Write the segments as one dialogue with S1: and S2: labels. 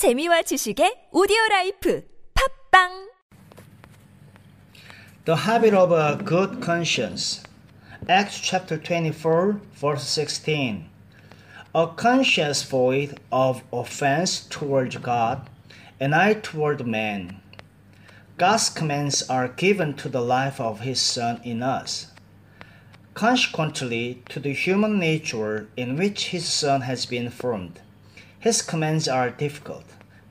S1: 재미와 지식의 오디오 라이프 팝빵
S2: The habit of a good conscience. Acts chapter 24, verse 16. A conscience void of offense toward God and I toward man. God's commands are given to the life of His Son in us. Consequently, to the human nature in which His Son has been formed. His commands are difficult,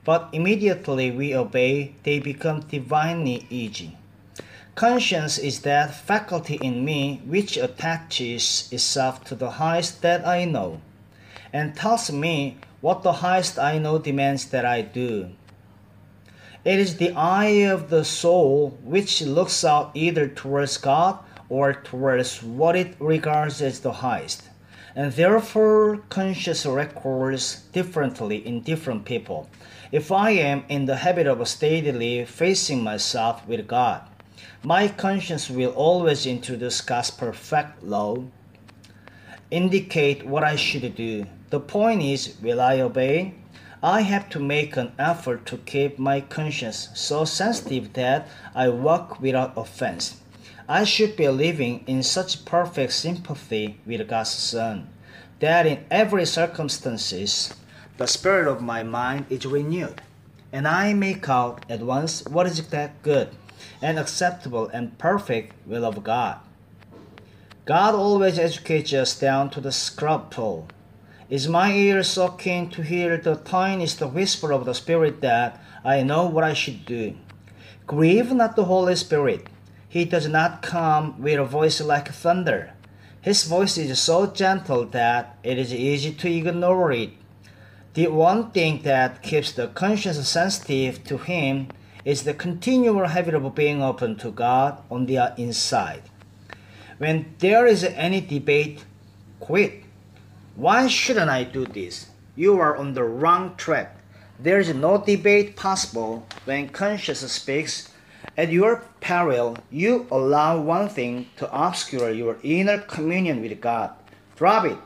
S2: but immediately we obey, they become divinely easy. Conscience is that faculty in me which attaches itself to the highest that I know, and tells me what the highest I know demands that I do. It is the eye of the soul which looks out either towards God or towards what it regards as the highest, and therefore conscience records differently in different people. If I am in the habit of steadily facing myself with God, my conscience will always introduce God's perfect law, indicate what I should do. The point is, will I obey? I have to make an effort to keep my conscience so sensitive that I walk without offense. I should be living in such perfect sympathy with God's Son that in every circumstances the spirit of my mind is renewed, and I make out at once what is that good and acceptable and perfect will of God. God always educates us down to the scrub toe. Is my ear so keen to hear the tiniest whisper of the Spirit that I know what I should do? Grieve not the Holy Spirit. He does not come with a voice like thunder. His voice is so gentle that it is easy to ignore it. The one thing that keeps the conscience sensitive to Him is the continual habit of being open to God on the inside. When there is any debate, quit. Why shouldn't I do this? You are on the wrong track. There is no debate possible when conscience speaks. At your peril, you allow one thing to obscure your inner communion with God. Drop it,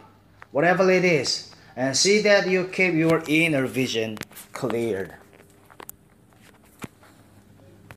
S2: whatever it is, and see that you keep your inner vision cleared.